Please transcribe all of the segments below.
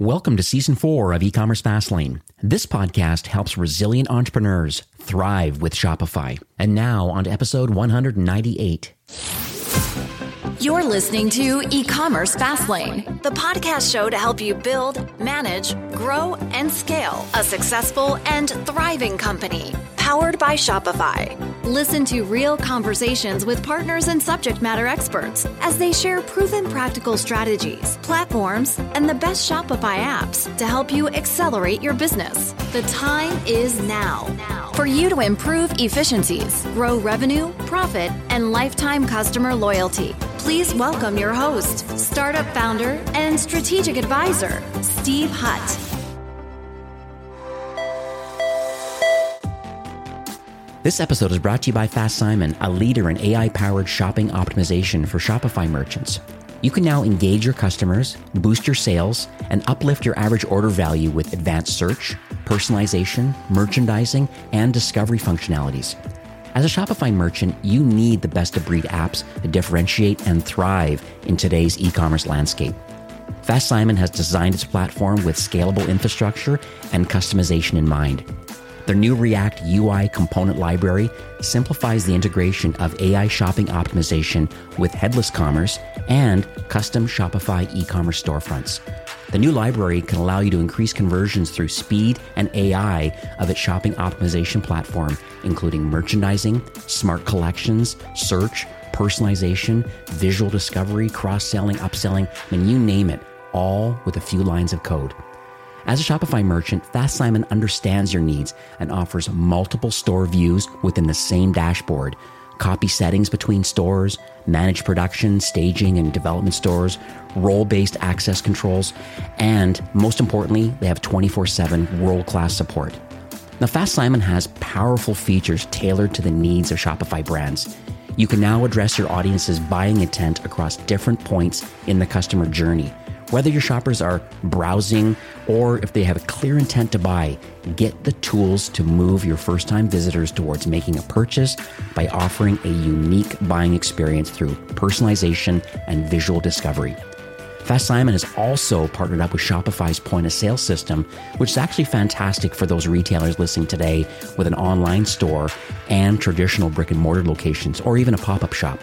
Welcome to season four of e-commerce fastlane. This podcast helps resilient entrepreneurs thrive with Shopify. And now on to episode 198. You're listening to e-commerce fastlane, the podcast show to help you build, manage, grow, and scale a successful and thriving company powered by Shopify. Listen to real conversations with partners and subject matter experts as they share proven practical strategies, platforms, and the best Shopify apps to help you accelerate your business. The time is now for you to improve efficiencies, grow revenue, profit, and lifetime customer loyalty. Please welcome your host, startup founder, and strategic advisor, Steve Hutt. This episode is brought to you by Fast Simon, a leader in AI powered shopping optimization for Shopify merchants. You can now engage your customers, boost your sales, and uplift your average order value with advanced search, personalization, merchandising, and discovery functionalities. As a Shopify merchant, you need the best of breed apps to differentiate and thrive in today's e commerce landscape. Fast Simon has designed its platform with scalable infrastructure and customization in mind. Their new React UI component library simplifies the integration of AI shopping optimization with headless commerce and custom Shopify e commerce storefronts. The new library can allow you to increase conversions through speed and AI of its shopping optimization platform, including merchandising, smart collections, search, personalization, visual discovery, cross selling, upselling, mean, you name it, all with a few lines of code. As a Shopify merchant, Fast Simon understands your needs and offers multiple store views within the same dashboard, copy settings between stores, manage production, staging, and development stores, role based access controls, and most importantly, they have 24 7 world class support. Now, Fast Simon has powerful features tailored to the needs of Shopify brands. You can now address your audience's buying intent across different points in the customer journey whether your shoppers are browsing or if they have a clear intent to buy, get the tools to move your first time visitors towards making a purchase by offering a unique buying experience through personalization and visual discovery. Fast Simon has also partnered up with Shopify's point of sale system, which is actually fantastic for those retailers listening today with an online store and traditional brick and mortar locations or even a pop up shop.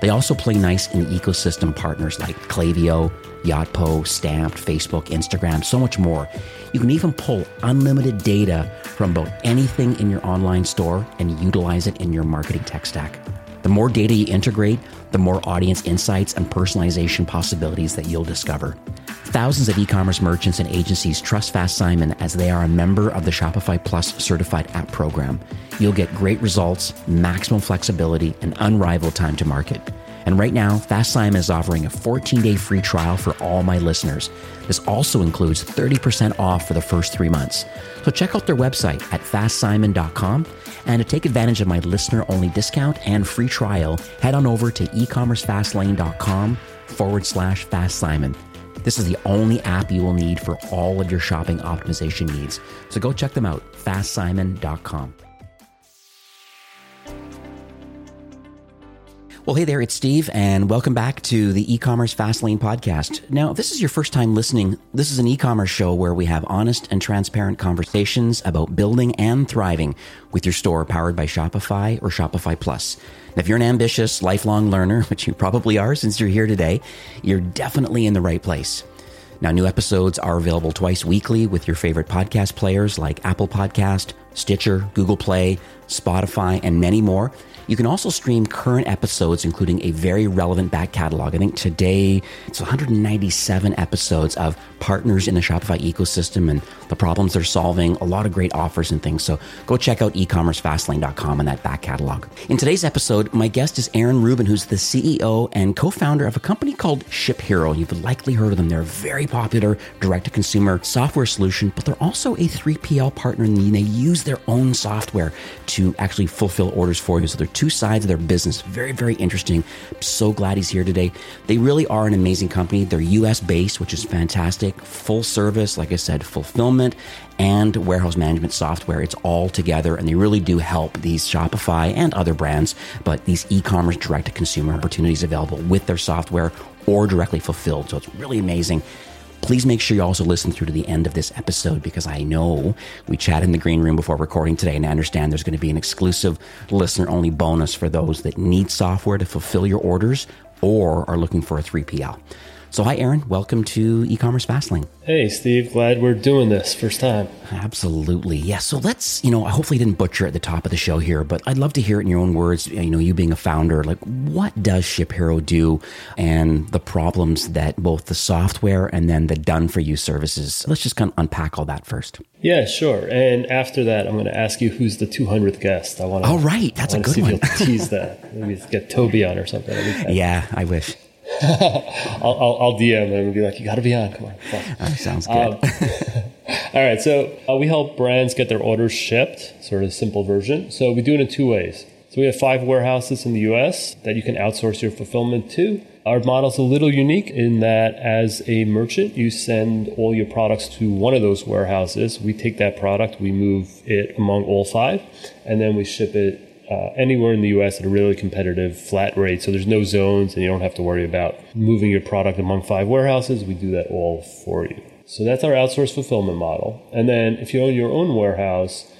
They also play nice in ecosystem partners like Klaviyo, Yotpo, Stamped, Facebook, Instagram, so much more. You can even pull unlimited data from about anything in your online store and utilize it in your marketing tech stack. The more data you integrate, the more audience insights and personalization possibilities that you'll discover. Thousands of e commerce merchants and agencies trust Fast Simon as they are a member of the Shopify Plus certified app program. You'll get great results, maximum flexibility, and unrivaled time to market. And right now, Fast Simon is offering a 14 day free trial for all my listeners. This also includes 30% off for the first three months. So check out their website at fastsimon.com. And to take advantage of my listener only discount and free trial, head on over to ecommercefastlane.com forward slash fast Simon. This is the only app you will need for all of your shopping optimization needs. So go check them out, fastsimon.com. Well, hey there, it's Steve, and welcome back to the e-commerce Fastlane podcast. Now, if this is your first time listening, this is an e-commerce show where we have honest and transparent conversations about building and thriving with your store powered by Shopify or Shopify Plus. Now, if you're an ambitious, lifelong learner, which you probably are since you're here today, you're definitely in the right place. Now, new episodes are available twice weekly with your favorite podcast players like Apple Podcast, Stitcher, Google Play, Spotify, and many more. You can also stream current episodes, including a very relevant back catalog. I think today it's 197 episodes of partners in the Shopify ecosystem and the problems they're solving, a lot of great offers and things. So go check out ecommercefastlane.com and that back catalog. In today's episode, my guest is Aaron Rubin, who's the CEO and co founder of a company called ShipHero. You've likely heard of them. They're a very popular direct to consumer software solution, but they're also a 3PL partner and they use their own software to actually fulfill orders for you. So they're two sides of their business. Very, very interesting. So glad he's here today. They really are an amazing company. They're US based, which is fantastic. Full service, like I said, fulfillment and warehouse management software. It's all together and they really do help these Shopify and other brands, but these e commerce direct to consumer opportunities available with their software or directly fulfilled. So it's really amazing Please make sure you also listen through to the end of this episode because I know we chatted in the green room before recording today, and I understand there's going to be an exclusive listener only bonus for those that need software to fulfill your orders or are looking for a 3PL. So, hi, Aaron. Welcome to e-commerce fastlane. Hey, Steve. Glad we're doing this first time. Absolutely, yeah. So let's, you know, I hopefully didn't butcher at the top of the show here, but I'd love to hear it in your own words. You know, you being a founder, like what does ShipHero do, and the problems that both the software and then the done-for-you services. Let's just kind of unpack all that first. Yeah, sure. And after that, I'm going to ask you who's the 200th guest. I want to. All right, that's a good see one. If you'll tease that. Maybe get Toby on or something. Yeah, I wish. I'll, I'll, I'll, DM him and be like, you got to be on. Come on. That sounds good. Um, all right. So uh, we help brands get their orders shipped, sort of simple version. So we do it in two ways. So we have five warehouses in the US that you can outsource your fulfillment to. Our model's a little unique in that as a merchant, you send all your products to one of those warehouses. We take that product, we move it among all five, and then we ship it uh, anywhere in the US at a really competitive flat rate. So there's no zones and you don't have to worry about moving your product among five warehouses. We do that all for you. So that's our outsourced fulfillment model. And then if you own your own warehouse,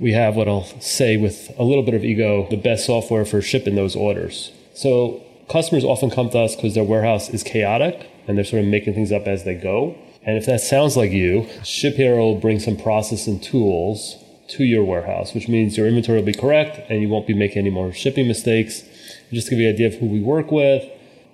we have what I'll say with a little bit of ego the best software for shipping those orders. So customers often come to us because their warehouse is chaotic and they're sort of making things up as they go. And if that sounds like you, ShipHero will bring some process and tools to your warehouse, which means your inventory will be correct and you won't be making any more shipping mistakes. Just to give you an idea of who we work with,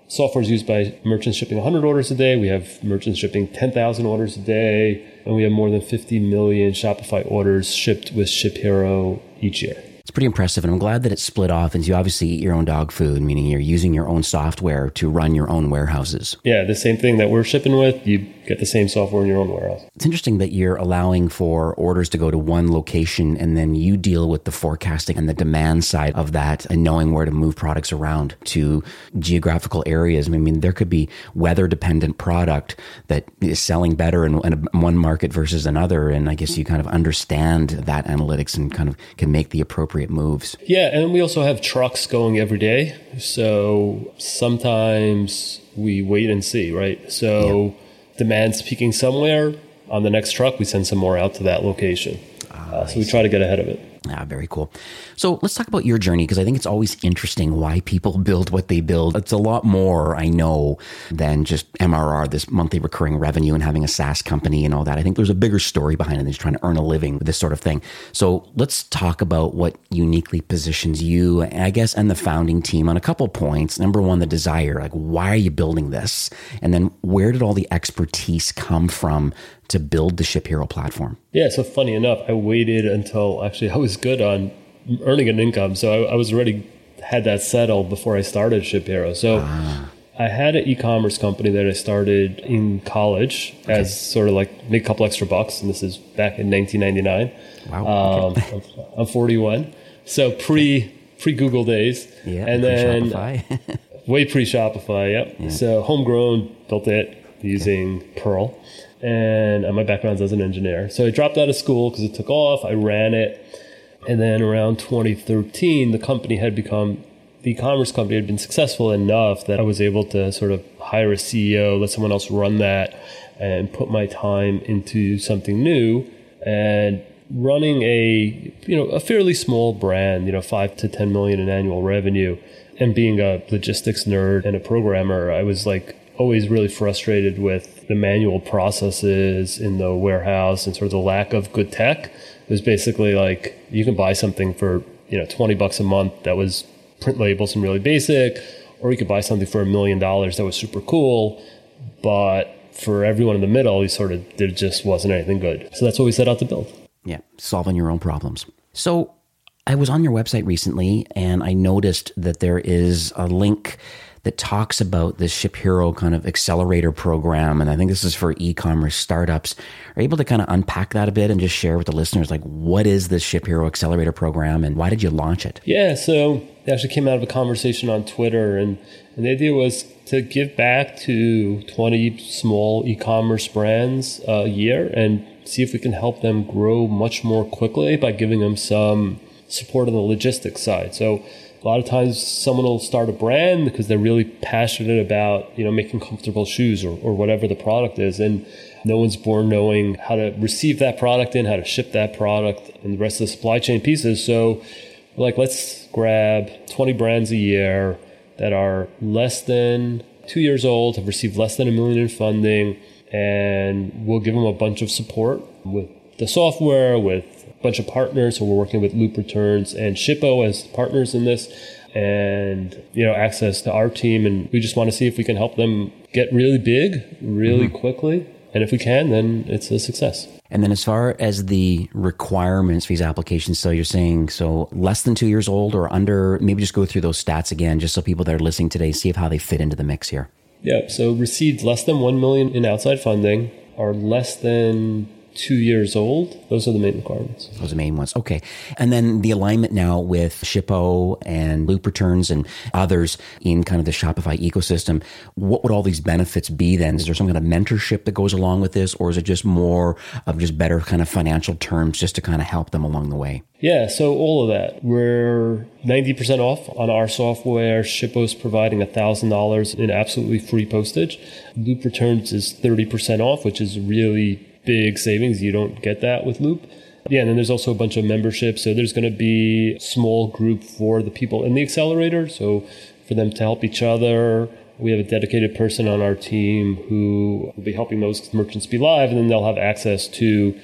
software is used by merchants shipping 100 orders a day. We have merchants shipping 10,000 orders a day, and we have more than 50 million Shopify orders shipped with ShipHero each year. It's pretty impressive, and I'm glad that it's split off. And you obviously eat your own dog food, meaning you're using your own software to run your own warehouses. Yeah, the same thing that we're shipping with, you get the same software in your own warehouse. It's interesting that you're allowing for orders to go to one location, and then you deal with the forecasting and the demand side of that, and knowing where to move products around to geographical areas. I mean, there could be weather-dependent product that is selling better in, in one market versus another, and I guess you kind of understand that analytics and kind of can make the appropriate appropriate moves. Yeah, and we also have trucks going every day. So sometimes we wait and see, right? So yeah. demand's peaking somewhere. On the next truck, we send some more out to that location. Ah, uh, so we try to get ahead of it. Ah, very cool. So let's talk about your journey because I think it's always interesting why people build what they build. It's a lot more, I know, than just MRR, this monthly recurring revenue and having a SaaS company and all that. I think there's a bigger story behind it than just trying to earn a living with this sort of thing. So let's talk about what uniquely positions you, I guess, and the founding team on a couple points. Number one, the desire. Like, why are you building this? And then where did all the expertise come from to build the ShipHero platform? Yeah, so funny enough, I waited until actually I was good on earning an income, so I, I was already had that settled before I started ShipHero. So ah. I had an e-commerce company that I started in college okay. as sort of like make a couple extra bucks, and this is back in 1999. Wow, um, I'm, I'm 41, so pre pre Google days, yeah, and then Shopify. way pre Shopify. Yep. Yeah. So homegrown, built it using okay. Perl and uh, my background's as an engineer. So I dropped out of school because it took off. I ran it. And then around 2013, the company had become, the e-commerce company had been successful enough that I was able to sort of hire a CEO, let someone else run that, and put my time into something new. And running a, you know, a fairly small brand, you know, five to 10 million in annual revenue, and being a logistics nerd and a programmer, I was like always really frustrated with the manual processes in the warehouse and sort of the lack of good tech. Was basically like you can buy something for, you know, 20 bucks a month that was print labels and really basic, or you could buy something for a million dollars that was super cool, but for everyone in the middle, you sort of there just wasn't anything good. So that's what we set out to build. Yeah, solving your own problems. So I was on your website recently and I noticed that there is a link that talks about this ShipHero kind of accelerator program. And I think this is for e commerce startups. Are able to kind of unpack that a bit and just share with the listeners, like, what is this ShipHero accelerator program and why did you launch it? Yeah, so it actually came out of a conversation on Twitter. And, and the idea was to give back to 20 small e commerce brands a year and see if we can help them grow much more quickly by giving them some support on the logistics side. So a lot of times someone will start a brand because they're really passionate about, you know, making comfortable shoes or, or whatever the product is. And no one's born knowing how to receive that product in, how to ship that product and the rest of the supply chain pieces. So like, let's grab 20 brands a year that are less than two years old, have received less than a million in funding, and we'll give them a bunch of support with the software, with a bunch of partners. So we're working with Loop Returns and Shippo as partners in this and you know access to our team and we just want to see if we can help them get really big really mm-hmm. quickly and if we can then it's a success and then as far as the requirements for these applications, so you're saying so less than two years old or under, maybe just go through those stats again, just so people that are listening today see if how they fit into the mix here. Yeah. So received less than one million in outside funding, are less than two years old. Those are the main requirements. Those are the main ones. Okay. And then the alignment now with Shippo and Loop Returns and others in kind of the Shopify ecosystem. What would all these benefits be then? Is there some kind of mentorship that goes along with this, or is it just more of just better kind of financial terms just to kind of help them along the way? Yeah, so all of that. We're 90% off on our software. Shippo's providing $1,000 in absolutely free postage. Loop Returns is 30% off, which is really big savings. You don't get that with Loop. Yeah, and then there's also a bunch of memberships. So there's going to be a small group for the people in the accelerator. So for them to help each other. We have a dedicated person on our team who will be helping those merchants be live, and then they'll have access to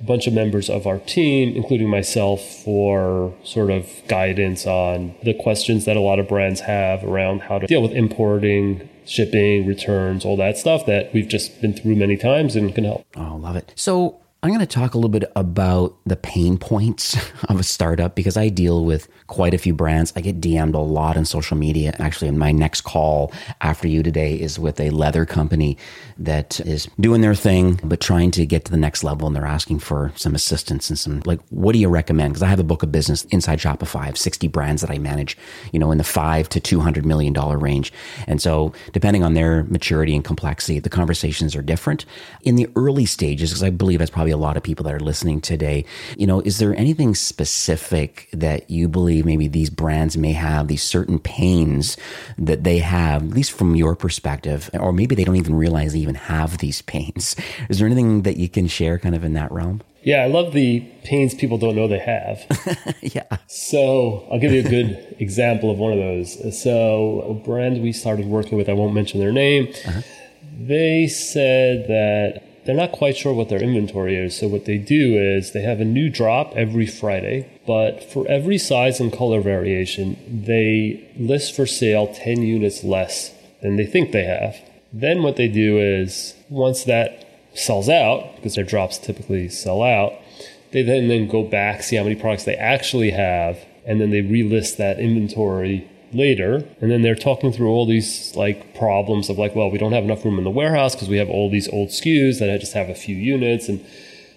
a bunch of members of our team, including myself, for sort of guidance on the questions that a lot of brands have around how to deal with importing, shipping, returns, all that stuff that we've just been through many times and can help. Oh, love it. So I'm going to talk a little bit about the pain points of a startup because I deal with quite a few brands. I get DM'd a lot on social media. Actually, my next call after you today is with a leather company that is doing their thing, but trying to get to the next level. And they're asking for some assistance and some, like, what do you recommend? Because I have a book of business inside Shopify. Have 60 brands that I manage, you know, in the five to $200 million range. And so, depending on their maturity and complexity, the conversations are different. In the early stages, because I believe that's probably probably a lot of people that are listening today. You know, is there anything specific that you believe maybe these brands may have, these certain pains that they have, at least from your perspective, or maybe they don't even realize they even have these pains? Is there anything that you can share kind of in that realm? Yeah, I love the pains people don't know they have. yeah. So I'll give you a good example of one of those. So a brand we started working with, I won't mention their name. Uh-huh. They said that they're not quite sure what their inventory is. So what they do is they have a new drop every Friday, but for every size and color variation, they list for sale 10 units less than they think they have. Then what they do is once that sells out, because their drops typically sell out, they then, then go back, see how many products they actually have, and then they relist that inventory later and then they're talking through all these like problems of like well we don't have enough room in the warehouse because we have all these old SKUs that I just have a few units and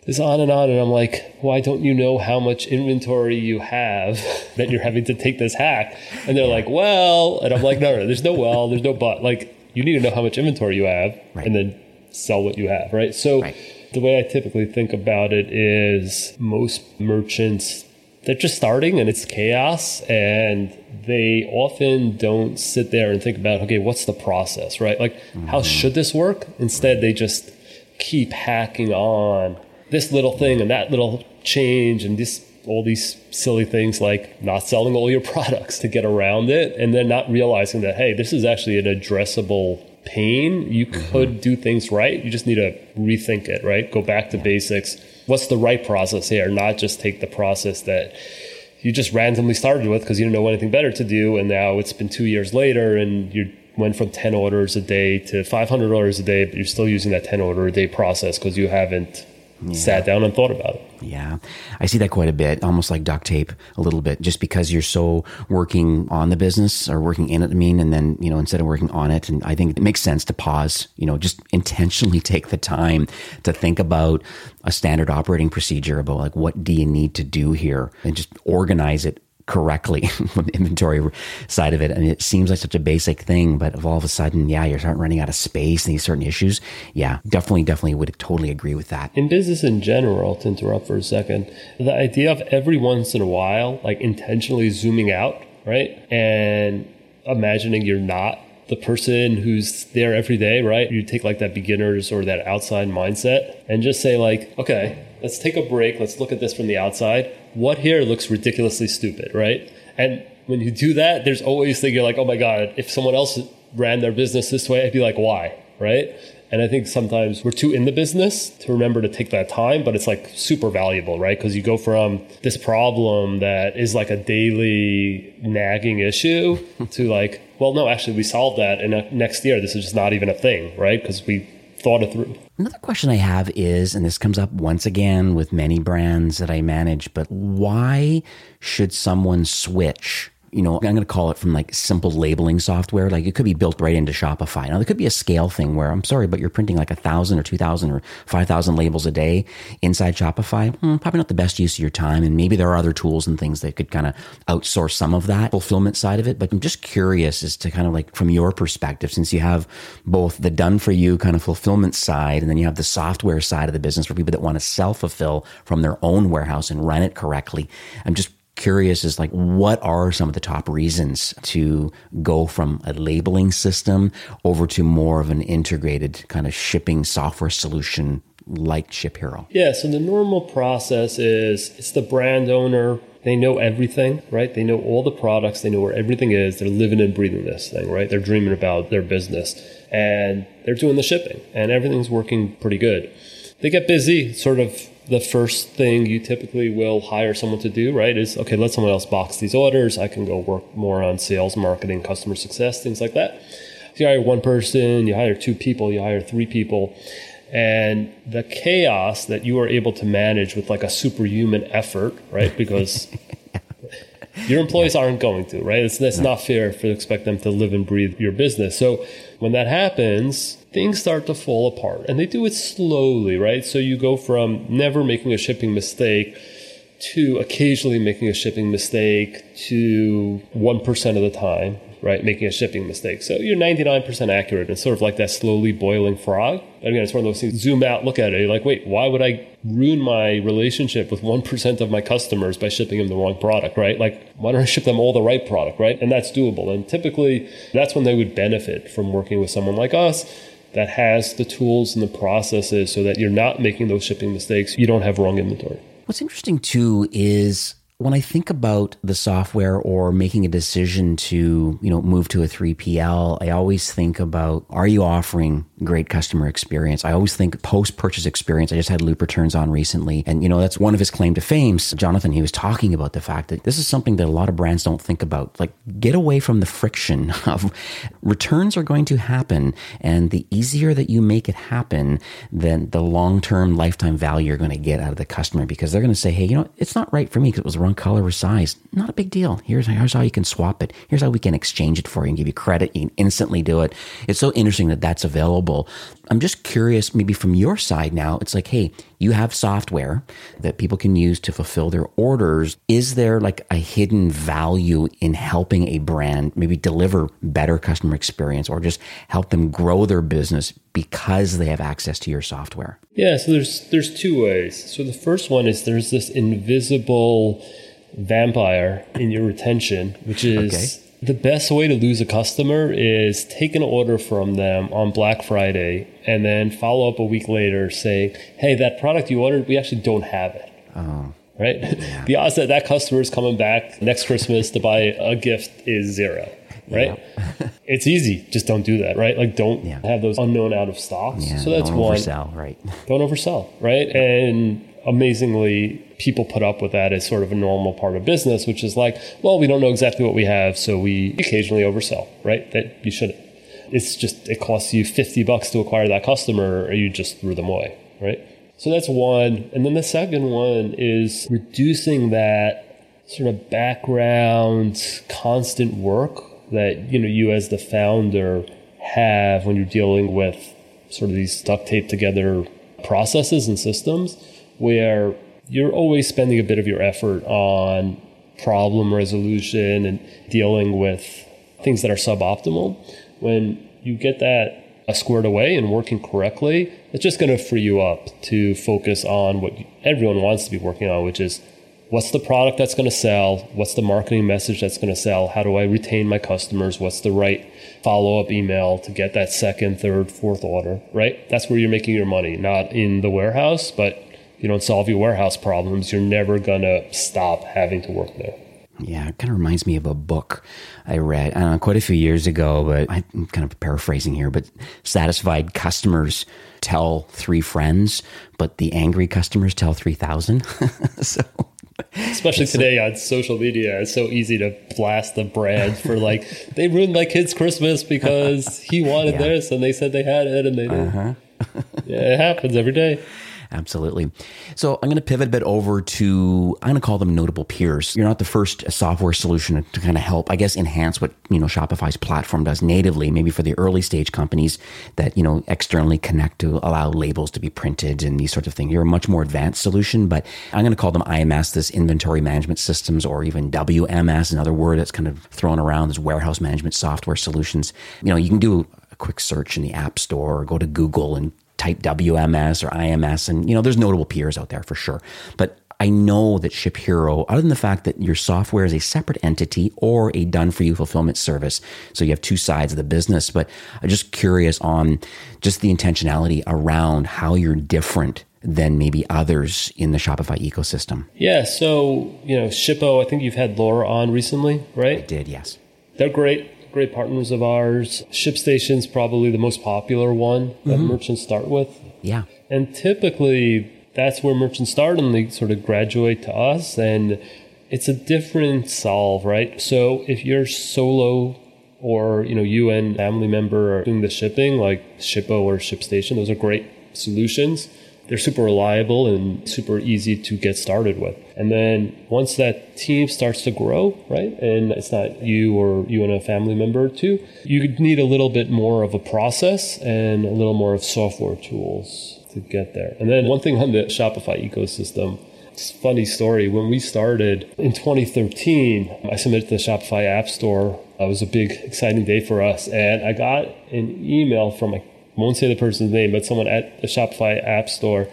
this on and on and I'm like why don't you know how much inventory you have that you're having to take this hack and they're like well and I'm like no no there's no well there's no but like you need to know how much inventory you have right. and then sell what you have right so right. the way I typically think about it is most merchants they're just starting and it's chaos and they often don't sit there and think about okay what's the process right? Like mm-hmm. how should this work? Instead they just keep hacking on this little thing and that little change and this all these silly things like not selling all your products to get around it and then not realizing that hey this is actually an addressable pain. You mm-hmm. could do things right. You just need to rethink it right? Go back to basics what's the right process here, not just take the process that you just randomly started with because you didn't know anything better to do, and now it's been two years later, and you went from 10 orders a day to 500 orders a day, but you're still using that 10 order a day process because you haven't yeah. sat down and thought about it. Yeah. I see that quite a bit, almost like duct tape a little bit, just because you're so working on the business or working in it, I mean, and then, you know, instead of working on it. And I think it makes sense to pause, you know, just intentionally take the time to think about a standard operating procedure about like, what do you need to do here and just organize it correctly from the inventory side of it. Mean, it seems like such a basic thing, but if all of a sudden, yeah, you're starting running out of space and these certain issues, yeah, definitely, definitely would totally agree with that. In business in general, to interrupt for a second, the idea of every once in a while, like intentionally zooming out right? And imagining you're not the person who's there every day, right? You take like that beginners or that outside mindset and just say like, okay, let's take a break. Let's look at this from the outside. What here looks ridiculously stupid, right? And when you do that, there's always thinking like, oh my God, if someone else ran their business this way, I'd be like, why? Right? And I think sometimes we're too in the business to remember to take that time, but it's like super valuable, right? Because you go from this problem that is like a daily nagging issue to like, well, no, actually, we solved that. And uh, next year, this is just not even a thing, right? Because we thought it through. Another question I have is, and this comes up once again with many brands that I manage, but why should someone switch you know, I'm going to call it from like simple labeling software. Like it could be built right into Shopify. Now, there could be a scale thing where I'm sorry, but you're printing like a thousand or two thousand or five thousand labels a day inside Shopify. Hmm, probably not the best use of your time. And maybe there are other tools and things that could kind of outsource some of that fulfillment side of it. But I'm just curious as to kind of like from your perspective, since you have both the done for you kind of fulfillment side and then you have the software side of the business for people that want to self fulfill from their own warehouse and run it correctly. I'm just curious is like what are some of the top reasons to go from a labeling system over to more of an integrated kind of shipping software solution like ShipHero? Yeah, so the normal process is it's the brand owner they know everything, right? They know all the products, they know where everything is. They're living and breathing this thing, right? They're dreaming about their business and they're doing the shipping and everything's working pretty good. They get busy, sort of the first thing you typically will hire someone to do, right, is okay, let someone else box these orders. I can go work more on sales, marketing, customer success, things like that. So you hire one person, you hire two people, you hire three people. And the chaos that you are able to manage with like a superhuman effort, right? Because your employees aren't going to, right? It's, that's not fair to expect them to live and breathe your business. So when that happens, things start to fall apart and they do it slowly, right? So you go from never making a shipping mistake to occasionally making a shipping mistake to 1% of the time, right? Making a shipping mistake. So you're 99% accurate. It's sort of like that slowly boiling frog. Again, it's one of those things, zoom out, look at it. You're like, wait, why would I ruin my relationship with 1% of my customers by shipping them the wrong product, right? Like, why don't I ship them all the right product, right? And that's doable. And typically, that's when they would benefit from working with someone like us that has the tools and the processes so that you're not making those shipping mistakes. You don't have wrong inventory. What's interesting too is when I think about the software or making a decision to, you know, move to a 3PL, I always think about are you offering great customer experience? I always think post purchase experience. I just had Loop Returns on recently, and you know, that's one of his claim to fame. Jonathan, he was talking about the fact that this is something that a lot of brands don't think about. Like, get away from the friction of returns are going to happen, and the easier that you make it happen, then the long term lifetime value you're going to get out of the customer because they're going to say, hey, you know, it's not right for me because it was wrong color or size. Not a big deal. Here's, here's how you can swap it. Here's how we can exchange it for you and give you credit. You can instantly do it. It's so interesting that that's available. I'm just curious, maybe from your side now, it's like, hey, you have software that people can use to fulfill their orders. Is there like a hidden value in helping a brand maybe deliver better customer experience or just help them grow their business because they have access to your software? Yeah, so there's there's two ways. So the first one is there's this invisible vampire in your retention, which is okay. the best way to lose a customer is take an order from them on Black Friday and then follow up a week later saying, "Hey, that product you ordered, we actually don't have it." Oh. Right? Yeah. the odds that that customer is coming back next Christmas to buy a gift is zero right? Yeah. it's easy. Just don't do that, right? Like don't yeah. have those unknown out of stocks. So that's don't one. Oversell, right? Don't oversell, right? And amazingly, people put up with that as sort of a normal part of business, which is like, well, we don't know exactly what we have, so we occasionally oversell, right? That you shouldn't. It's just it costs you fifty bucks to acquire that customer, or you just threw them away, right? So that's one. And then the second one is reducing that sort of background constant work that you know you as the founder have when you're dealing with sort of these duct tape together processes and systems where you're always spending a bit of your effort on problem resolution and dealing with things that are suboptimal when you get that squared away and working correctly it's just going to free you up to focus on what everyone wants to be working on which is what's the product that's going to sell? What's the marketing message that's going to sell? How do I retain my customers? What's the right follow up email to get that second, third, fourth order, right? That's where you're making your money, not in the warehouse, but you don't solve your warehouse problems, you're never going to stop having to work there. Yeah, it kind of reminds me of a book I read know, quite a few years ago, but I'm kind of paraphrasing here. But satisfied customers tell three friends, but the angry customers tell 3,000. so. Especially today on social media, it's so easy to blast the brand for like they ruined my kid's Christmas because he wanted yeah. this and they said they had it and they didn't. Uh-huh. yeah, it happens every day. Absolutely. So I'm going to pivot a bit over to I'm going to call them notable peers. You're not the first software solution to kind of help, I guess, enhance what you know Shopify's platform does natively. Maybe for the early stage companies that you know externally connect to allow labels to be printed and these sorts of things. You're a much more advanced solution, but I'm going to call them IMS, this inventory management systems, or even WMS, another word that's kind of thrown around as warehouse management software solutions. You know, you can do a quick search in the App Store or go to Google and type WMS or IMS. And, you know, there's notable peers out there for sure. But I know that ShipHero, other than the fact that your software is a separate entity or a done for you fulfillment service, so you have two sides of the business, but I'm just curious on just the intentionality around how you're different than maybe others in the Shopify ecosystem. Yeah. So, you know, Shippo, I think you've had Laura on recently, right? I did, yes. They're great great partners of ours. ShipStation's probably the most popular one that mm-hmm. merchants start with. Yeah. And typically that's where merchants start and they sort of graduate to us and it's a different solve, right? So if you're solo or you know you and family member are doing the shipping like Shippo or ShipStation, those are great solutions they're super reliable and super easy to get started with. And then once that team starts to grow, right, and it's not you or you and a family member too, you need a little bit more of a process and a little more of software tools to get there. And then one thing on the Shopify ecosystem, funny story. When we started in 2013, I submitted to the Shopify App Store. It was a big, exciting day for us. And I got an email from a won't say the person's name, but someone at the Shopify App Store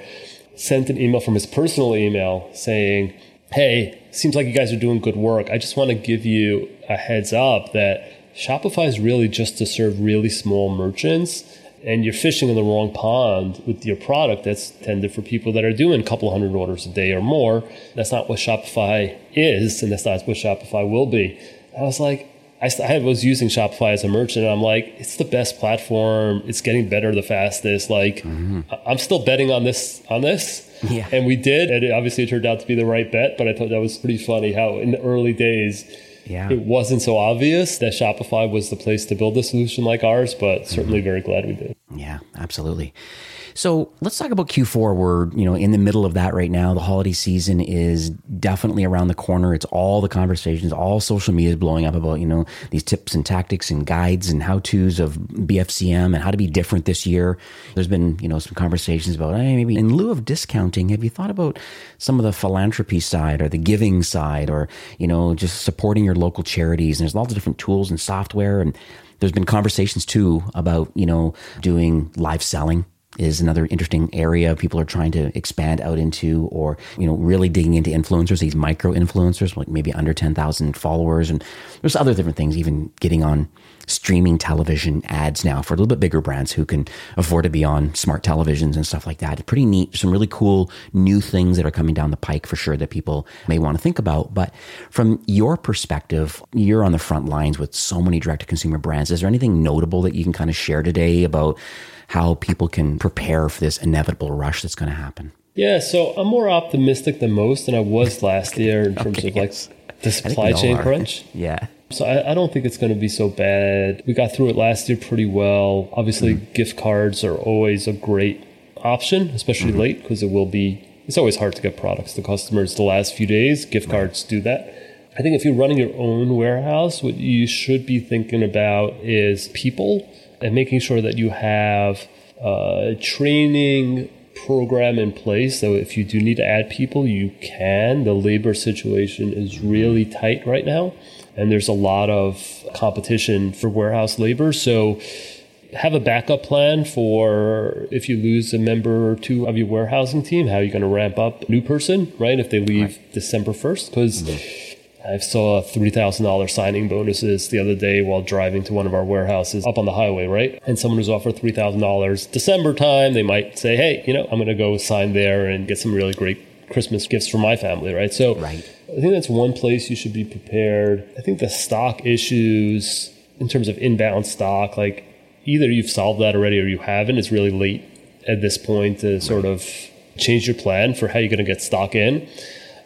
sent an email from his personal email saying, Hey, seems like you guys are doing good work. I just want to give you a heads up that Shopify is really just to serve really small merchants and you're fishing in the wrong pond with your product that's tended for people that are doing a couple hundred orders a day or more. That's not what Shopify is, and that's not what Shopify will be. I was like, I, I was using Shopify as a merchant. And I'm like, it's the best platform. It's getting better the fastest. Like, mm-hmm. I'm still betting on this on this. Yeah. And we did, and it obviously it turned out to be the right bet. But I thought that was pretty funny how in the early days. Yeah. It wasn't so obvious that Shopify was the place to build a solution like ours, but certainly mm-hmm. very glad we did. Yeah, absolutely. So let's talk about Q4. We're you know in the middle of that right now. The holiday season is definitely around the corner. It's all the conversations, all social media is blowing up about you know these tips and tactics and guides and how tos of BFCM and how to be different this year. There's been you know some conversations about hey maybe in lieu of discounting, have you thought about some of the philanthropy side or the giving side or you know just supporting your local charities? And there's lots of different tools and software and there's been conversations too about you know doing live selling is another interesting area people are trying to expand out into or you know really digging into influencers these micro influencers like maybe under 10,000 followers. And there's other different things even getting on streaming television ads now for a little bit bigger brands who can afford to be on smart televisions and stuff like that pretty neat some really cool new things that are coming down the pike for sure that people may want to think about but from your perspective you're on the front lines with so many direct to consumer brands is there anything notable that you can kind of share today about how people can prepare for this inevitable rush that's going to happen? Yeah, so I'm more optimistic than most than I was last year in terms okay, of like the supply chain crunch. Yeah. So I, I, don't think it's going to be so bad. We got through it last year pretty well. Obviously, mm-hmm. gift cards are always a great option, especially mm-hmm. late because it will be. It's always hard to get products to customers the last few days. Gift right. cards do that. I think if you're running your own warehouse, what you should be thinking about is people and making sure that you have a training program in place. So if you do need to add people, you can. The labor situation is really tight right now, and there's a lot of competition for warehouse labor. So have a backup plan for if you lose a member or two of your warehousing team, how are you're going to ramp up a new person, right? If they leave right. December 1st. Because mm-hmm. I saw $3,000 signing bonuses the other day while driving to one of our warehouses up on the highway, right? And someone who's offered $3,000 December time, they might say, hey, you know, I'm going to go sign there and get some really great Christmas gifts for my family, right? So right. I think that's one place you should be prepared. I think the stock issues in terms of inbound stock, like either you've solved that already or you haven't. It's really late at this point to sort of change your plan for how you're going to get stock in.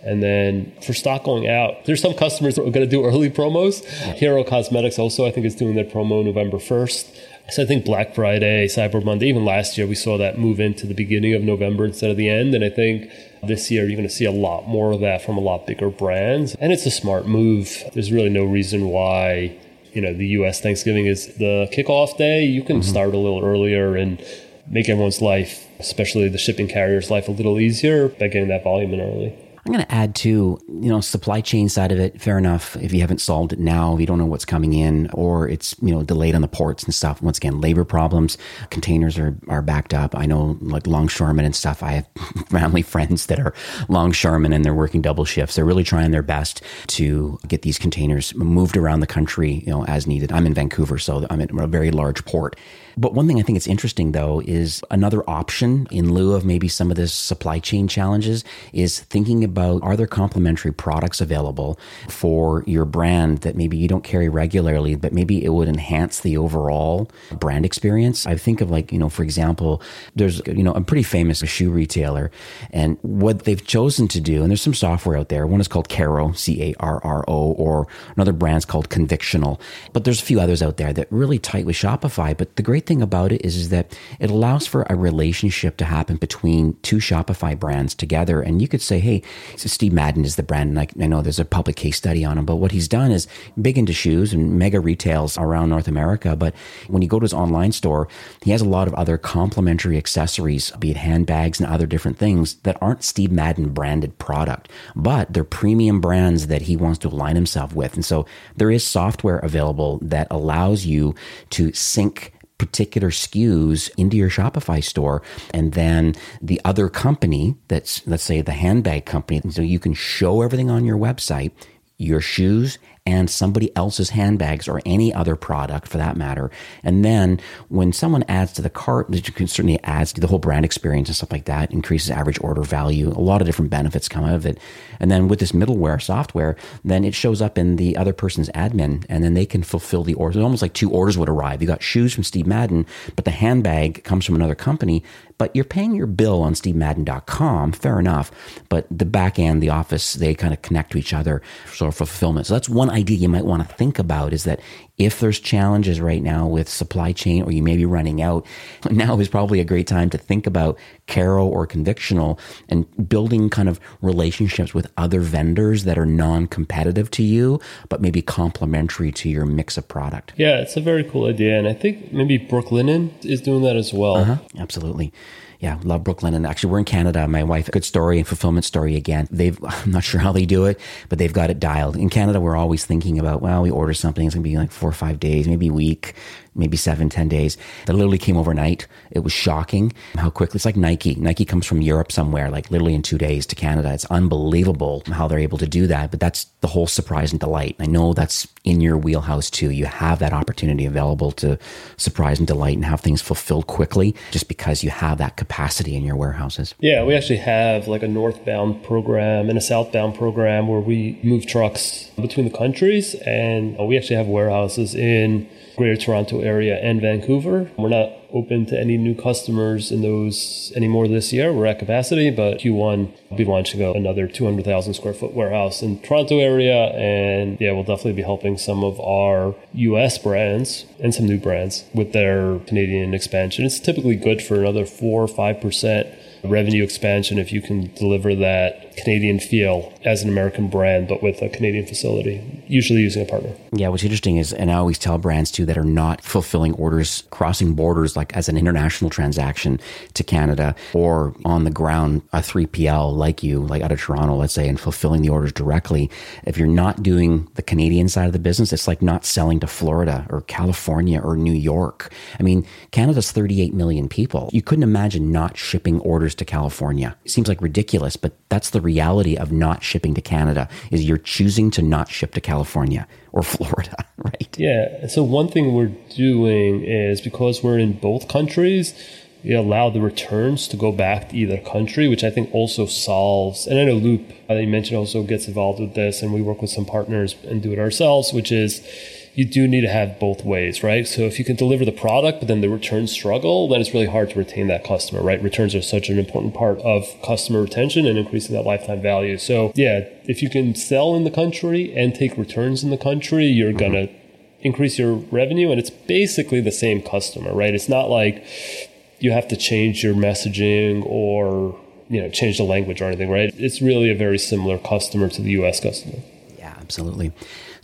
And then for stock going out, there's some customers that are going to do early promos. Yeah. Hero Cosmetics also, I think, is doing their promo November 1st. So I think Black Friday, Cyber Monday, even last year, we saw that move into the beginning of November instead of the end. And I think this year you're going to see a lot more of that from a lot bigger brands. And it's a smart move. There's really no reason why you know the U.S. Thanksgiving is the kickoff day, you can mm-hmm. start a little earlier and make everyone's life, especially the shipping carrier's life, a little easier by getting that volume in early. I'm going to add to, you know, supply chain side of it. Fair enough. If you haven't solved it now, if you don't know what's coming in or it's, you know, delayed on the ports and stuff. Once again, labor problems, containers are, are backed up. I know like longshoremen and stuff. I have family friends that are longshoremen and they're working double shifts. They're really trying their best to get these containers moved around the country, you know, as needed. I'm in Vancouver, so I'm at a very large port but one thing I think it's interesting though is another option in lieu of maybe some of this supply chain challenges is thinking about are there complementary products available for your brand that maybe you don't carry regularly, but maybe it would enhance the overall brand experience. I think of like, you know, for example, there's, you know, a pretty famous shoe retailer and what they've chosen to do, and there's some software out there. One is called Carro, C A R R O, or another brand's called Convictional. But there's a few others out there that really tight with Shopify. But the great great thing about it is, is that it allows for a relationship to happen between two Shopify brands together. And you could say, hey, so Steve Madden is the brand. And I, I know there's a public case study on him, but what he's done is big into shoes and mega retails around North America. But when you go to his online store, he has a lot of other complementary accessories, be it handbags and other different things that aren't Steve Madden branded product, but they're premium brands that he wants to align himself with. And so there is software available that allows you to sync particular SKUs into your Shopify store. And then the other company that's, let's say the handbag company, so you can show everything on your website, your shoes and somebody else's handbags or any other product for that matter. And then when someone adds to the cart, can certainly adds to the whole brand experience and stuff like that, increases average order value. A lot of different benefits come out of it. And then with this middleware software, then it shows up in the other person's admin and then they can fulfill the order. It's almost like two orders would arrive. You got shoes from Steve Madden, but the handbag comes from another company but you're paying your bill on stevemadden.com, fair enough. But the back end, the office, they kind of connect to each other for fulfillment. So that's one idea you might want to think about is that if there's challenges right now with supply chain or you may be running out, now is probably a great time to think about Carro or Convictional and building kind of relationships with other vendors that are non-competitive to you, but maybe complementary to your mix of product. Yeah, it's a very cool idea. And I think maybe Brooklinen is doing that as well. Uh-huh, absolutely yeah, love Brooklinen. And actually, we're in Canada. My wife, good story and fulfillment story again. They've, I'm not sure how they do it, but they've got it dialed. In Canada, we're always thinking about, well, we order something, it's going to be like four or five days, maybe a week, maybe seven, ten days. That literally came overnight. It was shocking how quickly. It's like Nike. Nike comes from Europe somewhere, like literally in two days to Canada. It's unbelievable how they're able to do that. But that's the whole surprise and delight. I know that's in your wheelhouse too. You have that opportunity available to surprise and delight and have things fulfilled quickly just because you have that capacity in your warehouses. Yeah, we actually have like a northbound program and a southbound program where we move trucks between the countries. And we actually have warehouses in Greater Toronto area and Vancouver. We're not open to any new customers in those anymore this year. We're at capacity, but Q1 will be launching another 200,000 square foot warehouse in Toronto area. And yeah, we'll definitely be helping some of our US brands and some new brands with their Canadian expansion. It's typically good for another four or 5% revenue expansion if you can deliver that Canadian feel as an American brand, but with a Canadian facility, usually using a partner. Yeah, what's interesting is, and I always tell brands too that are not fulfilling orders crossing borders, like as an international transaction to Canada or on the ground, a 3PL like you, like out of Toronto, let's say, and fulfilling the orders directly. If you're not doing the Canadian side of the business, it's like not selling to Florida or California or New York. I mean, Canada's 38 million people. You couldn't imagine not shipping orders to California. It seems like ridiculous, but that's the reality of not shipping to Canada is you're choosing to not ship to California or Florida, right? Yeah. So one thing we're doing is because we're in both countries, we allow the returns to go back to either country, which I think also solves. And I know Loop, uh, you mentioned, also gets involved with this, and we work with some partners and do it ourselves, which is you do need to have both ways, right? So if you can deliver the product, but then the returns struggle, then it's really hard to retain that customer, right? Returns are such an important part of customer retention and increasing that lifetime value. So yeah, if you can sell in the country and take returns in the country, you're mm-hmm. gonna increase your revenue and it's basically the same customer, right? It's not like you have to change your messaging or you know change the language or anything, right? It's really a very similar customer to the US customer. Yeah, absolutely.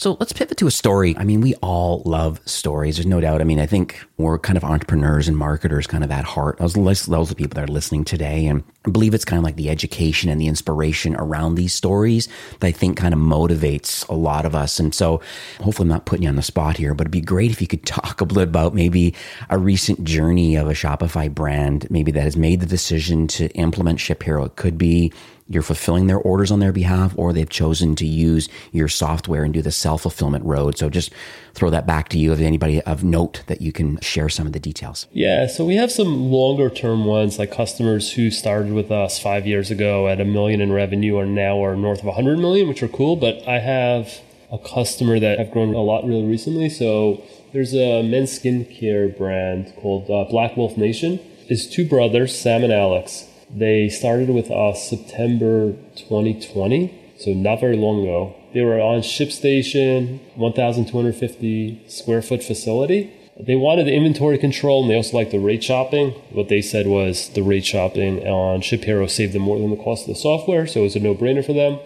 So let's pivot to a story. I mean, we all love stories. There's no doubt. I mean, I think we're kind of entrepreneurs and marketers kind of at heart. Those, those are the people that are listening today. And I believe it's kind of like the education and the inspiration around these stories that I think kind of motivates a lot of us. And so hopefully I'm not putting you on the spot here, but it'd be great if you could talk a bit about maybe a recent journey of a Shopify brand, maybe that has made the decision to implement ShipHero. It could be you're fulfilling their orders on their behalf, or they've chosen to use your software and do the self fulfillment road. So just throw that back to you if anybody of note that you can share some of the details. Yeah, so we have some longer term ones like customers who started with us five years ago at a million in revenue are now are north of 100 million, which are cool. But I have a customer that I've grown a lot really recently. So there's a men's skincare brand called uh, BlackWolf Nation. It's two brothers, Sam and Alex they started with us September 2020, so not very long ago. They were on ShipStation, 1,250 square foot facility. They wanted the inventory control and they also liked the rate shopping. What they said was the rate shopping on ShipHero saved them more than the cost of the software, so it was a no brainer for them.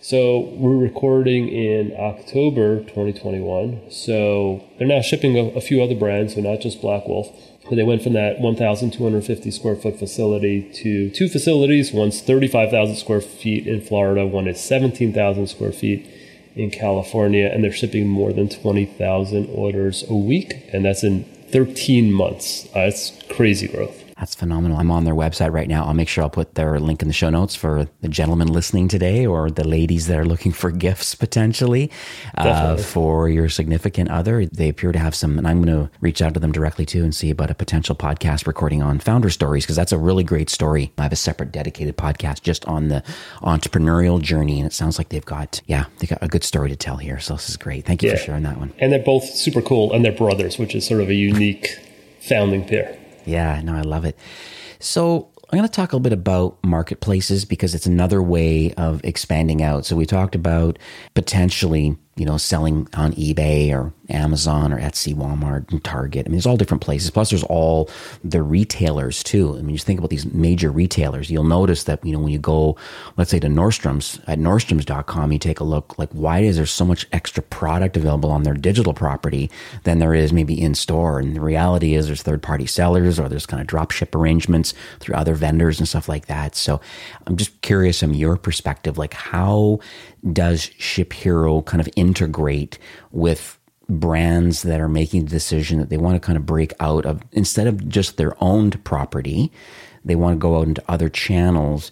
So we're recording in October 2021. So they're now shipping a, a few other brands, so not just BlackWolf. They went from that 1,250 square foot facility to two facilities. One's 35,000 square feet in Florida, one is 17,000 square feet in California, and they're shipping more than 20,000 orders a week, and that's in 13 months. Uh, it's crazy growth. That's phenomenal. I'm on their website right now. I'll make sure I'll put their link in the show notes for the gentlemen listening today or the ladies that are looking for gifts potentially uh, for your significant other. They appear to have some, and I'm going to reach out to them directly too and see about a potential podcast recording on founder stories because that's a really great story. I have a separate dedicated podcast just on the entrepreneurial journey, and it sounds like they've got, yeah, they got a good story to tell here. So this is great. Thank you yeah. for sharing that one. And they're both super cool, and they're brothers, which is sort of a unique founding pair. Yeah, no, I love it. So I'm going to talk a little bit about marketplaces because it's another way of expanding out. So we talked about potentially you know, selling on eBay or Amazon or Etsy, Walmart, and Target. I mean, there's all different places. Plus, there's all the retailers too. I mean, just think about these major retailers. You'll notice that, you know, when you go, let's say to Nordstrom's, at Nordstrom's.com, you take a look, like, why is there so much extra product available on their digital property than there is maybe in store? And the reality is there's third party sellers or there's kind of drop ship arrangements through other vendors and stuff like that. So I'm just curious from your perspective, like, how does ShipHero kind of integrate with brands that are making the decision that they want to kind of break out of instead of just their owned property, they want to go out into other channels.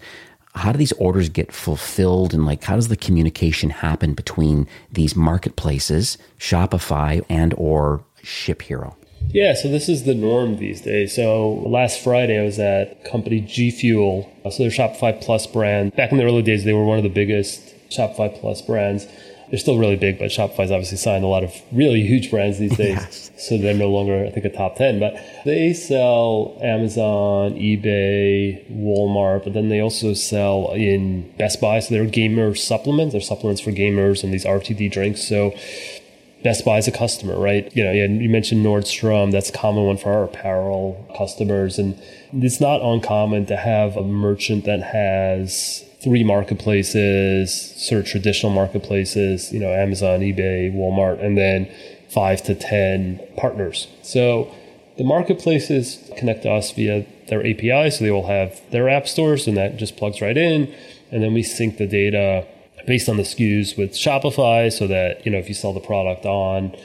How do these orders get fulfilled and like how does the communication happen between these marketplaces, Shopify and or ShipHero? Yeah, so this is the norm these days. So last Friday, I was at company G Fuel. So they're Shopify Plus brand. Back in the early days, they were one of the biggest Shopify Plus brands. They're still really big, but Shopify's obviously signed a lot of really huge brands these days. Yes. So they're no longer, I think, a top 10. But they sell Amazon, eBay, Walmart, but then they also sell in Best Buy. So they're gamer supplements. They're supplements for gamers and these RTD drinks. So Best Buy is a customer, right? You know, you mentioned Nordstrom. That's a common one for our apparel customers. And it's not uncommon to have a merchant that has three marketplaces, sort of traditional marketplaces, you know, Amazon, eBay, Walmart, and then five to 10 partners. So the marketplaces connect to us via their API. So they will have their app stores and that just plugs right in. And then we sync the data based on the SKUs with Shopify so that, you know, if you sell the product on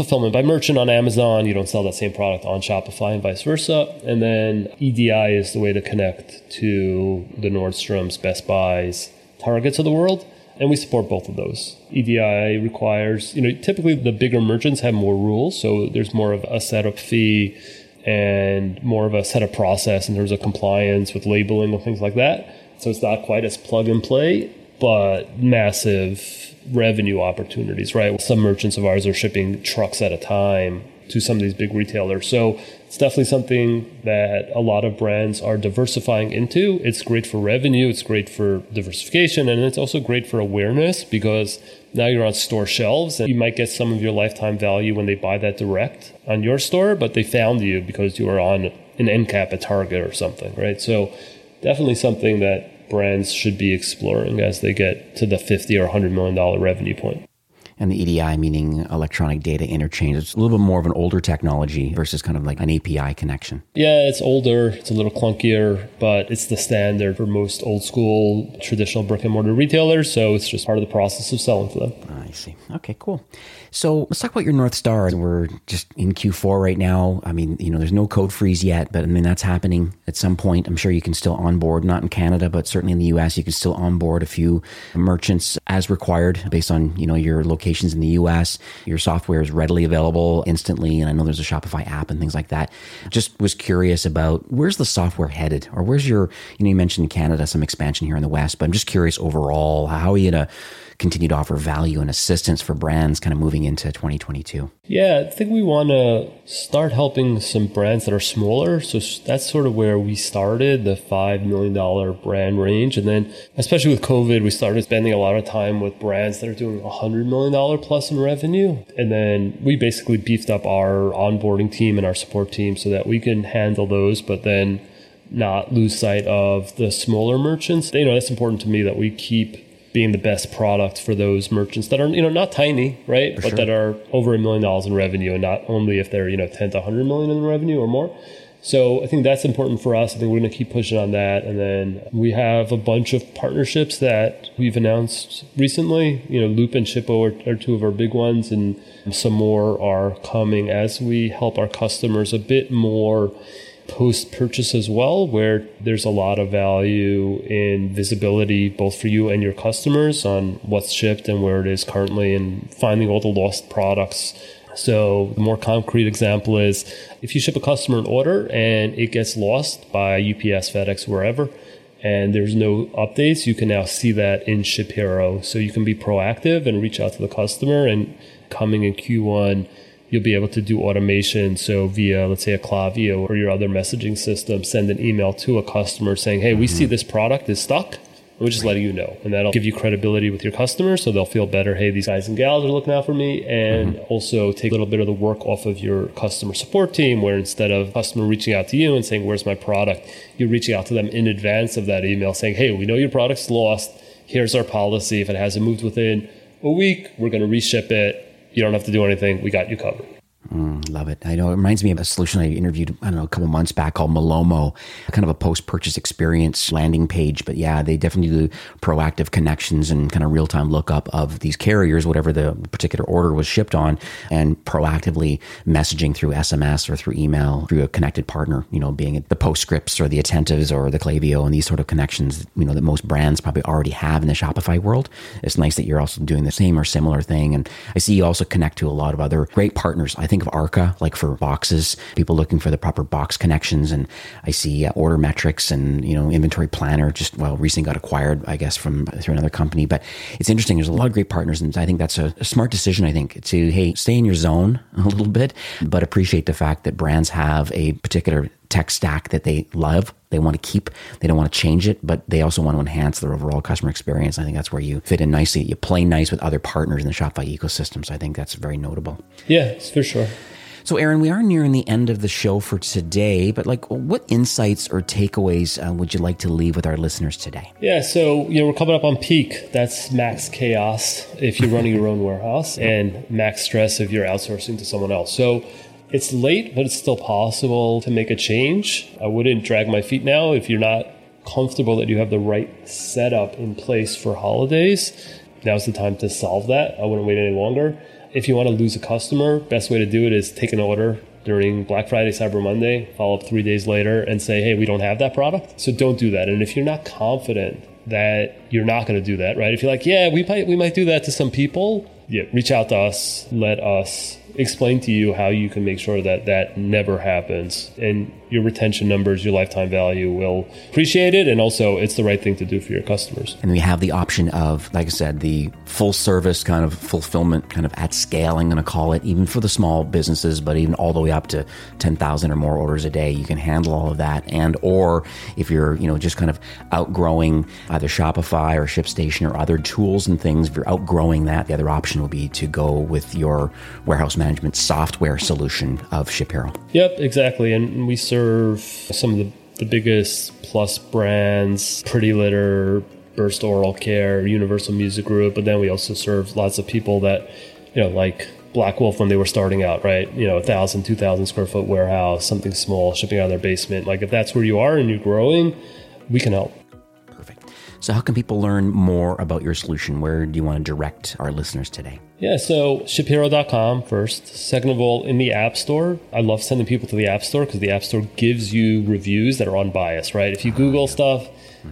fulfillment by merchant on Amazon, you don't sell that same product on Shopify and vice versa. And then EDI is the way to connect to the Nordstroms, Best Buys, Targets of the world. And we support both of those. EDI requires, you know, typically the bigger merchants have more rules. So there's more of a setup fee and more of a setup process in terms of compliance with labeling and things like that. So it's not quite as plug and play, but massive revenue opportunities, right? Some merchants of ours are shipping trucks at a time to some of these big retailers. So it's definitely something that a lot of brands are diversifying into. It's great for revenue, it's great for diversification, and it's also great for awareness because now you're on store shelves and you might get some of your lifetime value when they buy that direct on your store, but they found you because you were on an end cap at Target or something, right? So definitely something that brands should be exploring as they get to the 50 or 100 million dollar revenue point. point and the EDI meaning electronic data interchange. It's a little bit more of an older technology versus kind of like an API connection. Yeah, it's older, it's a little clunkier, but it's the standard for most old school traditional brick and mortar retailers. So it's just part of the process of selling for them. I see. Okay, cool. So let's talk about your North Star. We're just in Q4 right now. I mean, you know, there's no code freeze yet, but I mean, that's happening at some point. I'm sure you can still onboard, not in Canada, but certainly in the US, you can still onboard a few merchants as required based on, you know, your locations in the US. Your software is readily available instantly. And I know there's a Shopify app and things like that. Just was curious about where's the software headed or where's your, you know, you mentioned Canada, some expansion here in the West, but I'm just curious overall, how are you going to continue to offer value and assistance for brands kind of moving into 2022? Yeah, I think we want to start helping some brands that are smaller. So that's sort of where we started the $5 million brand range. And then, especially with COVID, we started spending a lot of time with brands that are doing $100 million plus in revenue. And then we basically beefed up our onboarding team and our support team so that we can handle those, but then not lose sight of the smaller merchants. You know, that's important to me that we keep being the best product for those merchants that are you know not tiny right? For but sure. that are over a million dollars in revenue and not only if they're you know 10 to 100 million in revenue or more. So i think that's important for us. I think we're going to keep pushing on that. And then we have a bunch of partnerships that we've announced recently. You know loop and shippo are, are two of our big ones. And some more are coming as we help our customers a bit more post purchase as well, where there's a lot of value in visibility both for you and your customers on what's shipped and where it is currently and finding all the lost products. So, the more concrete example is if you ship a customer an order and it gets lost by UPS, FedEx, wherever, and there's no updates, you can now see that in ShipHero. So, you can be proactive and reach out to the customer. And coming in Q1, you'll be able to do automation. So via, let's say, a Klaviyo or your other messaging system, send an email to a customer saying, "Hey, we mm-hmm. see this product is stuck." We're just letting you know, and that'll give you credibility with your customers, so they'll feel better. Hey, these guys and gals are looking out for me, and mm-hmm. also take a little bit of the work off of your customer support team, where instead of customer reaching out to you and saying, "Where's my product," you're reaching out to them in advance of that email, saying, "Hey, we know your product's lost. Here's our policy. If it hasn't moved within a week, we're going to reship it you don't have to do anything. We got you covered. Mm, love it. I know it reminds me of a solution I interviewed, I don't know, a couple months back called Malomo, kind of a post purchase experience landing page. But yeah, they definitely do proactive connections and kind of real time lookup of these carriers, whatever the particular order was shipped on, and proactively messaging through SMS or through email through a connected partner, you know, being the Postscripts or the Attentives or the Klaviyo and these sort of connections, you know, that most brands probably already have in the Shopify world. It's nice that you're also doing the same or similar thing. And I see you also connect to a lot of other great partners. I think of Arka, like for boxes, people looking for the proper box connections. And I see uh, order metrics and, you know, inventory planner just, well, recently got acquired, I guess, from through another company. But it's interesting. There's a lot of great partners. And I think that's a, a smart decision, I think, to, hey, stay in your zone a little bit, but appreciate the fact that brands have a particular tech stack that they love. They want to keep. They don't want to change it, but they also want to enhance their overall customer experience. I think that's where you fit in nicely. You play nice with other partners in the Shopify ecosystem. So I think that's very notable. Yeah, for sure. So, Aaron, we are nearing the end of the show for today, but like, what insights or takeaways uh, would you like to leave with our listeners today? Yeah, so you know we're coming up on peak. That's max chaos if you're running your own warehouse, and max stress if you're outsourcing to someone else. So it's late, but it's still possible to make a change. I wouldn't drag my feet now if you're not comfortable that you have the right setup in place for holidays. Now's the time to solve that. I wouldn't wait any longer. If you want to lose a customer, best way to do it is take an order during Black Friday, Cyber Monday, follow up three days later and say, hey, we don't have that product. So don't do that. And if you're not confident that you're not going to do that, right? If you're like, yeah, we might we might do that to some people, yeah, reach out to us, let us explain to you how you can make sure that that never happens and your retention numbers, your lifetime value will appreciate it. And also, it's the right thing to do for your customers. And we have the option of, like I said, the full service kind of fulfillment, kind of at scale, I'm going to call it, even for the small businesses, but even all the way up to 10,000 or more orders a day. You can handle all of that. And, or if you're, you know, just kind of outgrowing either Shopify or ShipStation or other tools and things, if you're outgrowing that, the other option will be to go with your warehouse management software solution of ShipHero. Yep, exactly. And we serve some of the, the biggest plus brands, Pretty Litter, Burst Oral Care, Universal Music Group, but then we also serve lots of people that, you know, like BlackWolf when they were starting out, right? You know, a thousand, two thousand square foot warehouse, something small, shipping out of their basement. Like if that's where you are and you're growing, we can help. So, how can people learn more about your solution? Where do you want to direct our listeners today? Yeah, so shiphero.com first. Second of all, in the App Store, I love sending people to the App Store because the App Store gives you reviews that are unbiased, right? If you Google stuff,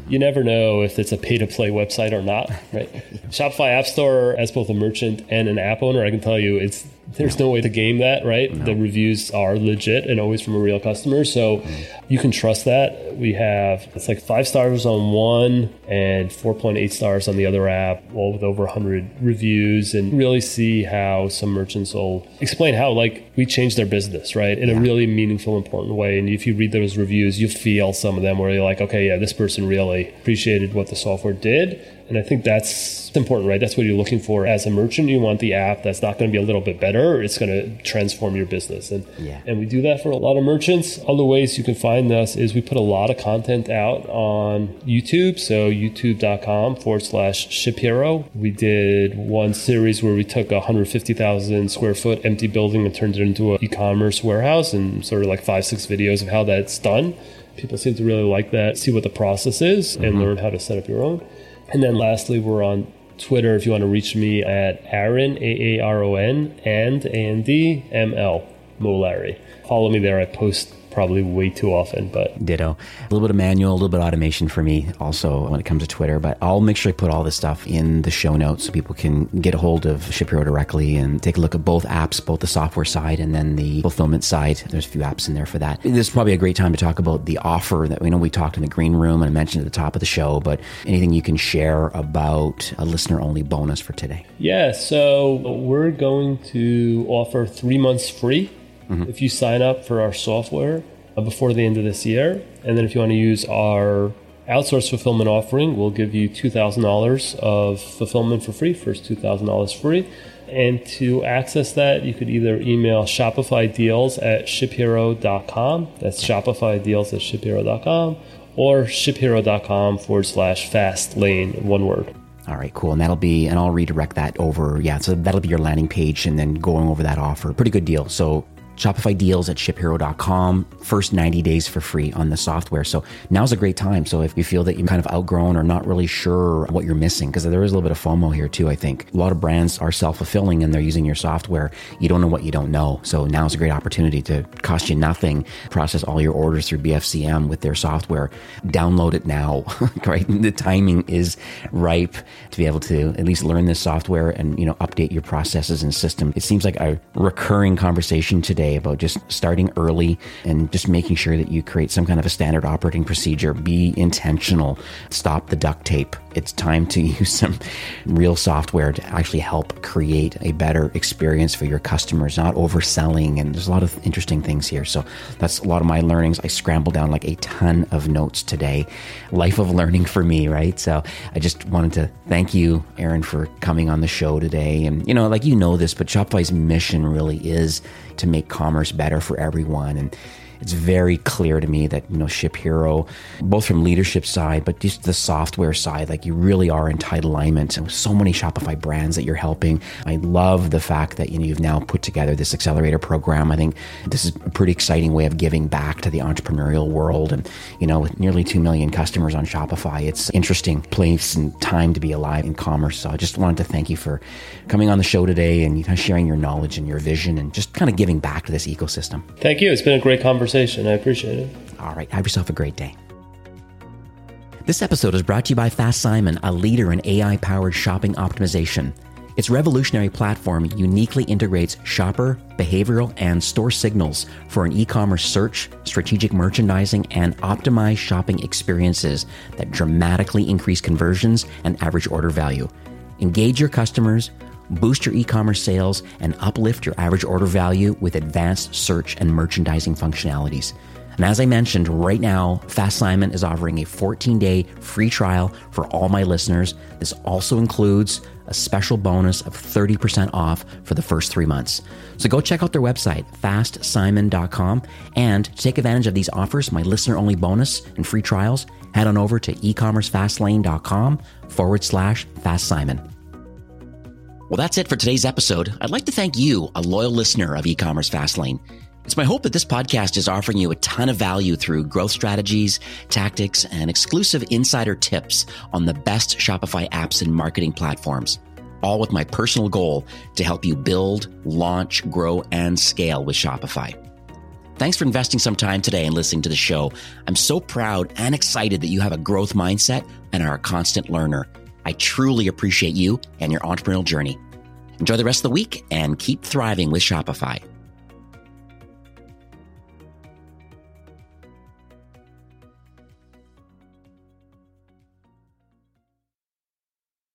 you never know if it's a pay to play website or not, right? Shopify App Store, as both a merchant and an app owner, I can tell you it's there's no way to game that, right? No. The reviews are legit and always from a real customer. So mm. you can trust that. We have, it's like five stars on one and 4.8 stars on the other app, all with over 100 reviews, and really see how some merchants will explain how, like, we changed their business, right? In yeah. a really meaningful, important way. And if you read those reviews, you feel some of them where you're like, okay, yeah, this person really appreciated what the software did and I think that's important, right? That's what you're looking for as a merchant. You want the app that's not going to be a little bit better. It's going to transform your business. And, yeah. and we do that for a lot of merchants. Other ways you can find us is we put a lot of content out on YouTube. So youtube.com forward slash ShipHero. We did one series where we took a 150,000 square foot empty building and turned it into an e-commerce warehouse and sort of like five, six videos of how that's done. People seem to really like that, see what the process is mm-hmm. and learn how to set up your own. And then lastly, we're on Twitter if you want to reach me at Aaron, A A R O N, and A N D M L, Mollari. Follow me there. I post probably way too often, but ditto. A little bit of manual, a little bit of automation for me also when it comes to Twitter, but I'll make sure I put all this stuff in the show notes so people can get a hold of ShipHero directly and take a look at both apps, both the software side and then the fulfillment side. There's a few apps in there for that. This is probably a great time to talk about the offer that we know we talked in the green room and I mentioned at the top of the show, but anything you can share about a listener only bonus for today? Yeah, so we're going to offer three months free mm-hmm. if you sign up for our software uh, before the end of this year. And then if you want to use our outsourced fulfillment offering, we'll give you $2,000 of fulfillment for free, first $2,000 free. And to access that, you could either email Shopify deals at shiphero.com. That's Shopify deals at shiphero.com or shiphero.com forward slash fast lane, one word. All right, cool. And that'll be, and I'll redirect that over. Yeah, so that'll be your landing page and then going over that offer. Pretty good deal. So Shopify deals at shiphero.com. First 90 days for free on the software. So now's a great time. So if you feel that you've kind of outgrown or not really sure what you're missing, because there is a little bit of FOMO here too, I think. A lot of brands are self fulfilling and they're using your software. You don't know what you don't know. So now's a great opportunity to cost you nothing, process all your orders through BFCM with their software. Download it now, right? The timing is ripe to be able to at least learn this software and, you know, update your processes and system. It seems like a recurring conversation today about just starting early and just making sure that you create some kind of a standard operating procedure. Be intentional. Stop the duct tape. It's time to use some real software to actually help create a better experience for your customers, not overselling. And there's a lot of interesting things here. So that's a lot of my learnings. I scrambled down like a ton of notes today. Life of learning for me, right? So I just wanted to thank you, Aaron, for coming on the show today. And, you know, like you know this, but Shopify's mission really is to make commerce better for everyone. And it's very clear to me that, you know, ShipHero, both from leadership side, but just the software side, like you really are in tight alignment. And so many Shopify brands that you're helping. I love the fact that, you know, you've now put together this accelerator program. I think this is a pretty exciting way of giving back to the entrepreneurial world. And, you know, with nearly 2 million customers on Shopify, it's interesting place and time to be alive in commerce. So I just wanted to thank you for coming on the show today and you know, sharing your knowledge and your vision and just kind of giving back to this ecosystem. Thank you. It's been a great conversation conversation. I appreciate it. All right. Have yourself a great day. This episode is brought to you by Fast Simon, a leader in AI powered shopping optimization. Its revolutionary platform uniquely integrates shopper, behavioral, and store signals for an e commerce search, strategic merchandising, and optimized shopping experiences that dramatically increase conversions and average order value. Engage your customers boost your e commerce sales, and uplift your average order value with advanced search and merchandising functionalities. And as I mentioned, right now, Fast Simon is offering a 14 day free trial for all my listeners. This also includes a special bonus of 30% off for the first three months. So go check out their website, fastsimon.com, and take advantage of these offers, my listener only bonus and free trials. Head on over to ecommercefastlane.com forward slash fastsimon. Well, that's it for today's episode. I'd like to thank you, a loyal listener of e-commerce Fastlane. It's my hope that this podcast is offering you a ton of value through growth strategies, tactics, and exclusive insider tips on the best Shopify apps and marketing platforms. All with my personal goal to help you build, launch, grow, and scale with Shopify. Thanks for investing some time today and listening to the show. I'm so proud and excited that you have a growth mindset and are a constant learner. I truly appreciate you and your entrepreneurial journey. Enjoy the rest of the week and keep thriving with Shopify.